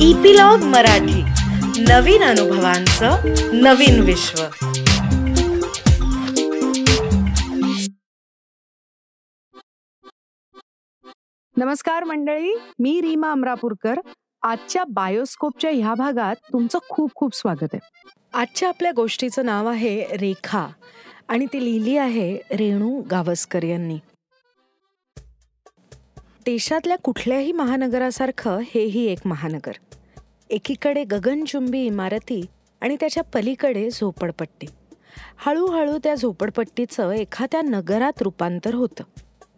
Epilogue Marathi. नवीन अनुभवांचं नवीन विश्व. नमस्कार मंडळी मी रीमा अमरापूरकर. आजच्या बायोस्कोपच्या ह्या भागात तुमचं खूप खूप स्वागत आहे. आजच्या आपल्या गोष्टीचं नाव आहे रेखा आणि ती लिहिली आहे रेणू गावस्कर यांनी. देशातल्या कुठल्याही महानगरासारखं हेही एक महानगर. एकीकडे गगनचुंबी इमारती आणि त्याच्या पलीकडे झोपडपट्टी. हळूहळू त्या झोपडपट्टीचं एखाद्या नगरात रूपांतर होतं.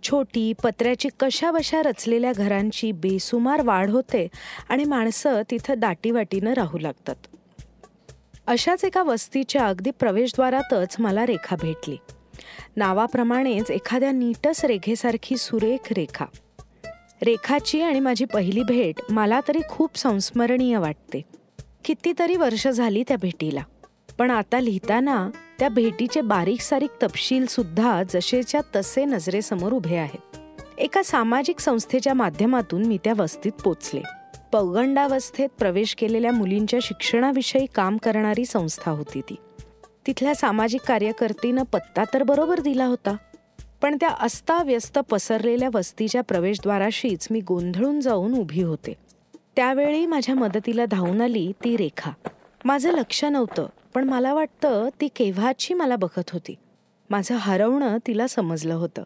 छोटी पत्र्याची कशाबशा रचलेल्या घरांची बेसुमार वाढ होते आणि माणसं तिथं दाटीवाटीनं राहू लागतात. अशाच एका वस्तीच्या अगदी प्रवेशद्वारातच मला रेखा भेटली. नावाप्रमाणेच एखाद्या नीटस रेखेसारखी सुरेख रेखा. रेखाची आणि माझी पहिली भेट मला तरी खूप संस्मरणीय वाटते. कितीतरी वर्ष झाली त्या भेटीला. पण आता लिहिताना त्या भेटीचे बारीक सारीक तपशीलसुद्धा जसेच्या तसे नजरेसमोर उभे आहेत. एका सामाजिक संस्थेच्या माध्यमातून मी त्या वस्तीत पोचले. पौगंडावस्थेत प्रवेश केलेल्या मुलींच्या शिक्षणाविषयी काम करणारी संस्था होती ती. तिथल्या सामाजिक कार्यकर्तीनं पत्ता तर बरोबर दिला होता. पण त्या अस्ताव्यस्त पसरलेल्या वस्तीच्या प्रवेशद्वाराशीच मी गोंधळून जाऊन उभी होते. त्यावेळी माझ्या मदतीला धावून आली ती रेखा. माझं लक्ष नव्हतं पण मला वाटतं ती केव्हाची मला बघत होती. माझं हरवणं तिला समजलं होतं.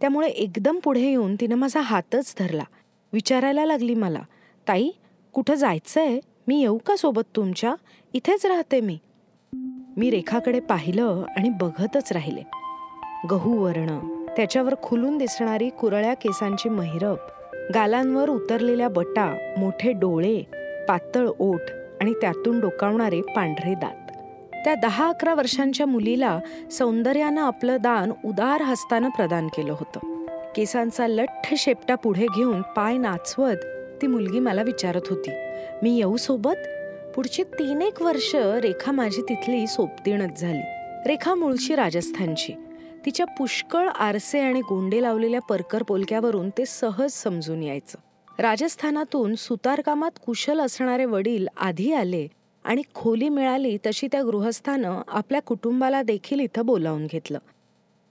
त्यामुळे एकदम पुढे येऊन तिनं माझा हातच धरला. विचारायला लागली मला ताई कुठं जायचंय? मी येऊ का सोबत तुमच्या? इथेच राहते मी. मी रेखाकडे पाहिलं आणि बघतच राहिले. गहू वर्ण त्याच्यावर खुलून दिसणारी कुरळ्या केसांची महिरप गालांवर उतरलेल्या बटा मोठे डोळे पातळ ओठ आणि त्यातून डोकावणारे पांढरे दात. त्या दहा अकरा वर्षांच्या मुलीला सौंदर्यानं आपलं दान उदार हस्तानं प्रदान केलं होतं. केसांचा लठ्ठ शेपटा पुढे घेऊन पाय नाचवत ती मुलगी मला विचारत होती मी येऊ सोबत? पुढची तीन एक वर्ष रेखा माझी तिथली सोबतीणच झाली. रेखा मूळची राजस्थानची. तिच्या पुष्कळ आरसे आणि गोंडे लावलेल्या परकर पोलक्यावरून ते सहज समजून यायचं. राजस्थानातून सुतारकामात कुशल असणारे वडील आधी आले आणि खोली मिळाली तशी त्या गृहस्थानं आपल्या कुटुंबाला देखील इथं बोलावून घेतलं.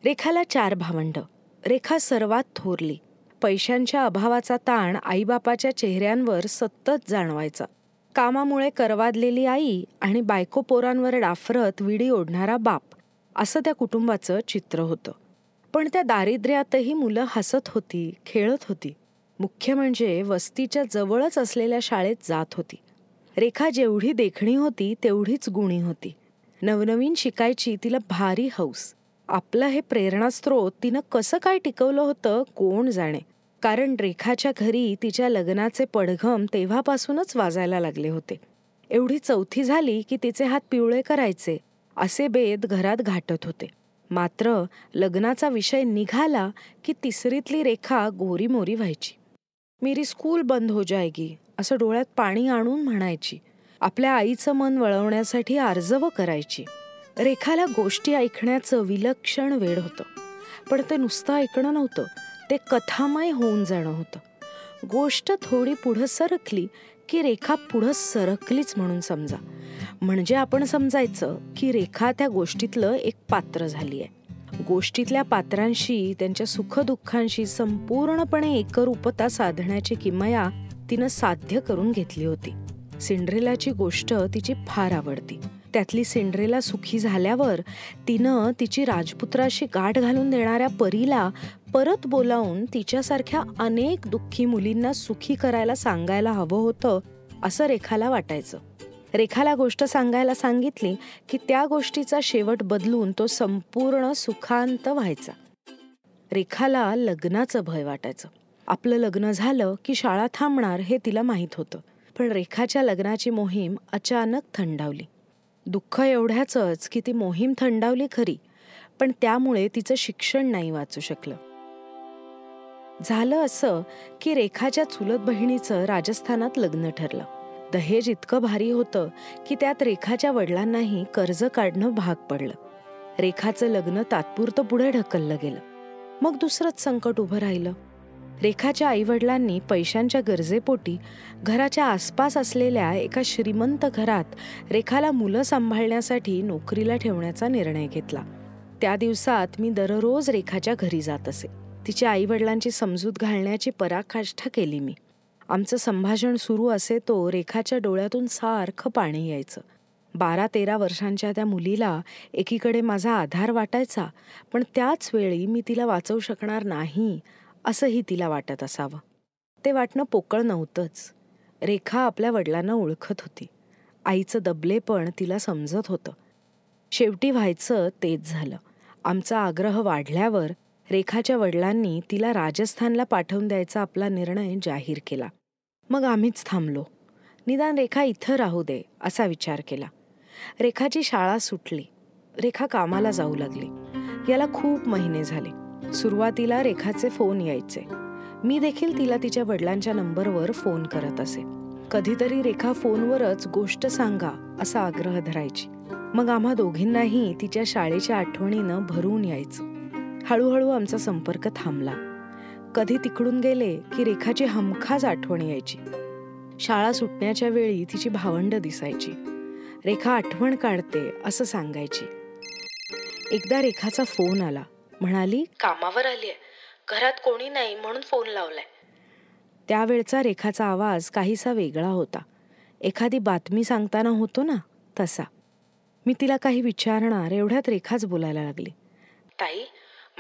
रेखाला चार भावंड. रेखा सर्वात थोरली. पैशांच्या अभावाचा ताण आईबापाच्या चेहऱ्यांवर सतत जाणवायचा. कामामुळे करवादलेली आई आणि बायको पोरांवर डाफरत विडी ओढणारा बाप. असं त्या कुटुंबाचं चित्र होतं. पण त्या दारिद्र्यातही मुलं हसत होती खेळत होती. मुख्य म्हणजे वस्तीच्या जवळच असलेल्या शाळेत जात होती. रेखा जेवढी देखणी होती तेवढीच गुणी होती. नवनवीन शिकायची तिला भारी हौस. आपलं हे प्रेरणास्त्रोत तिनं कसं काय टिकवलं होतं कोण जाणे. कारण रेखाच्या घरी तिच्या लग्नाचे पडघम तेव्हापासूनच वाजायला लागले होते. एवढी चौथी झाली की तिचे हात पिवळे करायचे. असे बेद घरात घाटत होते. मात्र लग्नाचा विषय निघाला की तिसरीतली रेखा गोरीमोरी व्हायची. मेरी स्कूल बंद हो जायगी असं डोळ्यात पाणी आणून म्हणायची. आपल्या आईचं मन वळवण्यासाठी आर्जव करायची. रेखाला गोष्टी ऐकण्याचं विलक्षण वेळ होतं. पण ते नुसतं ऐकणं नव्हतं. ते कथामय होऊन जाणं होतं. गोष्ट थोडी पुढं सरकली की रेखा पुढं सरकलीच म्हणून समजा. म्हणजे आपण समजायचं की रेखा त्या गोष्टीतलं एक पात्र झाली आहे गोष्टीतल्या पात्रांशी त्यांच्या सुखदुःखांशी संपूर्णपणे एकरूपता साधण्याची किमया तिनं साध्य करून घेतली होती. सिंड्रेलाची गोष्ट तिची फार आवडती. त्यातली सिंड्रेला सुखी झाल्यावर तिनं तिची राजपुत्राशी गाठ घालून देणाऱ्या परीला परत बोलावून तिच्यासारख्या अनेक दुःखी मुलींना सुखी करायला सांगायला हवं होतं असं रेखाला वाटायचं. रेखाला गोष्ट सांगायला सांगितली की त्या गोष्टीचा शेवट बदलून तो संपूर्ण सुखांत व्हायचा. रेखाला लग्नाचं भय वाटायचं. आपलं लग्न झालं की शाळा थांबणार हे तिला माहीत होतं. पण रेखाच्या लग्नाची मोहीम अचानक थंडावली. दुःख एवढ्याचंच की ती मोहीम थंडावली खरी पण त्यामुळे तिचं शिक्षण नाही वाचू शकलं. झालं असं की रेखाच्या चुलत बहिणीचं राजस्थानात लग्न ठरलं. दहेज इतकं भारी होतं की त्यात रेखाच्या वडिलांनाही कर्ज काढणं भाग पडलं. रेखाचं लग्न तात्पुरतं पुढे ढकललं गेलं. मग दुसरंच संकट उभं राहिलं. रेखाच्या आईवडिलांनी पैशांच्या गरजेपोटी घराच्या आसपास असलेल्या एका श्रीमंत घरात रेखाला मुलं सांभाळण्यासाठी नोकरीला ठेवण्याचा निर्णय घेतला. त्या दिवसात मी दररोज रेखाच्या घरी जात असे. तिच्या आईवडिलांची समजूत घालण्याची पराकाष्ठा केली मी. आमचं संभाषण सुरू असे तो रेखाच्या डोळ्यातून सारखं पाणी यायचं. बारा तेरा वर्षांच्या त्या मुलीला एकीकडे माझा आधार वाटायचा पण त्याच वेळी मी तिला वाचवू शकणार नाही असंही तिला वाटत असावं. ते वाटणं पोकळ नव्हतंच. रेखा आपल्या वडिलांना ओळखत होती. आईचं दबलेपण तिला समजत होतं. शेवटी व्हायचं तेच झालं. आमचा आग्रह वाढल्यावर रेखाच्या वडिलांनी तिला राजस्थानला पाठवून द्यायचा आपला निर्णय जाहीर केला. मग आम्हीच थांबलो. निदान रेखा इथं राहू दे असा विचार केला. रेखाची शाळा सुटली. रेखा कामाला जाऊ लागली. याला खूप महिने झाले. सुरुवातीला रेखाचे फोन यायचे. मी देखील तिला तिच्या वडिलांच्या नंबरवर फोन करत असे. कधीतरी रेखा फोनवरच गोष्ट सांगा असा आग्रह धरायची. मग आम्हा दोघींनाही तिच्या शाळेच्या आठवणीनं भरून यायचं. हळूहळू आमचा संपर्क थांबला. कधी तिकडून गेले की रेखाची हमखास आठवण यायची. शाळा सुटण्याच्या वेळी तिची भावंड दिसायची. रेखा आठवण काढते असं सांगायची. एकदा रेखाचा फोन आला. म्हणाली कामावर आलीये. घरात कोणी नाही म्हणून फोन लावलाय. त्यावेळचा रेखाचा आवाज काहीसा वेगळा होता. एखादी बातमी सांगताना होतो ना तसा. मी तिला काही विचारणार एवढ्यात रेखाच बोलायला लागली. ताई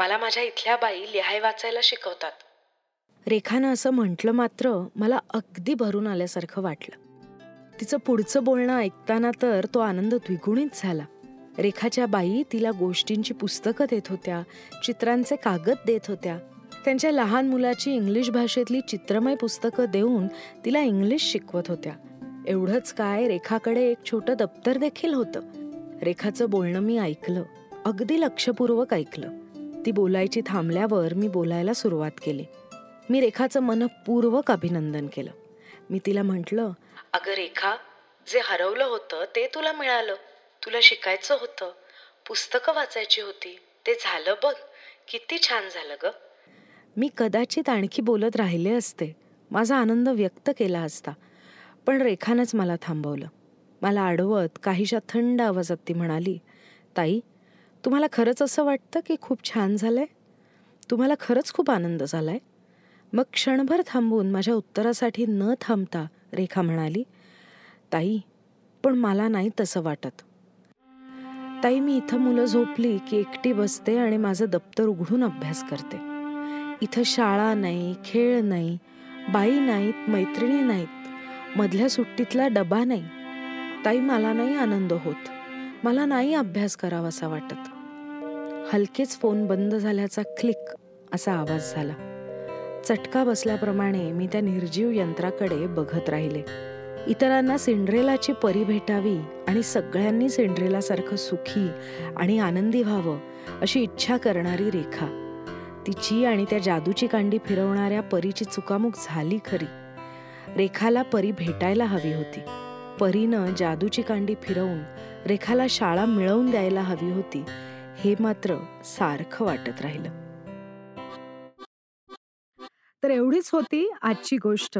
मला माझ्या इथल्या बाई लिहाय वाचायला शिकवतात. रेखानं असं म्हटलं मात्र मला अगदी भरून आल्यासारखं वाटलं. तिचं पुढचं बोलणं ऐकताना तर तो आनंद द्विगुणित झाला. रेखाच्या बाई तिला गोष्टींची पुस्तकं देत होत्या चित्रांचे कागद देत होत्या. त्यांच्या लहान मुलाची इंग्लिश भाषेतली चित्रमय पुस्तकं देऊन तिला इंग्लिश शिकवत होत्या. एवढंच काय रेखाकडे एक छोटं दप्तर देखील होतं. रेखाचं बोलणं मी ऐकलं अगदी लक्षपूर्वक ऐकलं. ती बोलायची थांबल्यावर मी बोलायला सुरुवात केली. मी रेखाचं मनपूर्वक अभिनंदन केलं. मी तिला म्हटलं अगं रेखा जे हरवलं होतं ते तुला मिळालं. तुला शिकायचं होतं. पुस्तकं वाचायची होती. ते झालं बघ. किती छान झालं ग. मी कदाचित आणखी बोलत राहिले असते. माझा आनंद व्यक्त केला असता. पण रेखानंच मला थांबवलं. मला अडवत काहीशा थंड आवाजात ती म्हणाली ताई तुम्हाला खरंच असं वाटतं की खूप छान झालंय? तुम्हाला खरंच खूप आनंद झालाय? मग क्षणभर थांबून माझ्या उत्तरासाठी न थांबता रेखा म्हणाली ताई पण मला नाही तसं वाटत. ताई मी इथं मुलं झोपली की एकटी बसते आणि माझं दप्तर उघडून अभ्यास करते. इथं शाळा नाही खेळ नाही बाई नाहीत मैत्रिणी नाहीत मधल्या सुट्टीतला डबा नाही. ताई मला नाही आनंद होत. मला नाही अभ्यास करावासा वाटत. हलकेच फोन बंद झाल्याचा क्लिक असा आवाज झाला. चटका बसल्याप्रमाणे मी त्या निर्जीव यंत्राकडे बघत राहिले. इतरांना सिंड्रेलाची परी भेटावी आणि सगळ्यांनी सिंड्रेलासारखं सुखी आणि आनंदी व्हावं अशी इच्छा करणारी रेखा. तिची आणि त्या जादूची कांडी फिरवणाऱ्या परीची चुकामुक झाली खरी. रेखाला परी भेटायला हवी होती. परीनं जादूची कांडी फिरवून रेखाला शाळा मिळवून द्यायला हवी होती हे मात्र सारखं वाटत राहिलं. तर एवढीच होती आजची गोष्ट.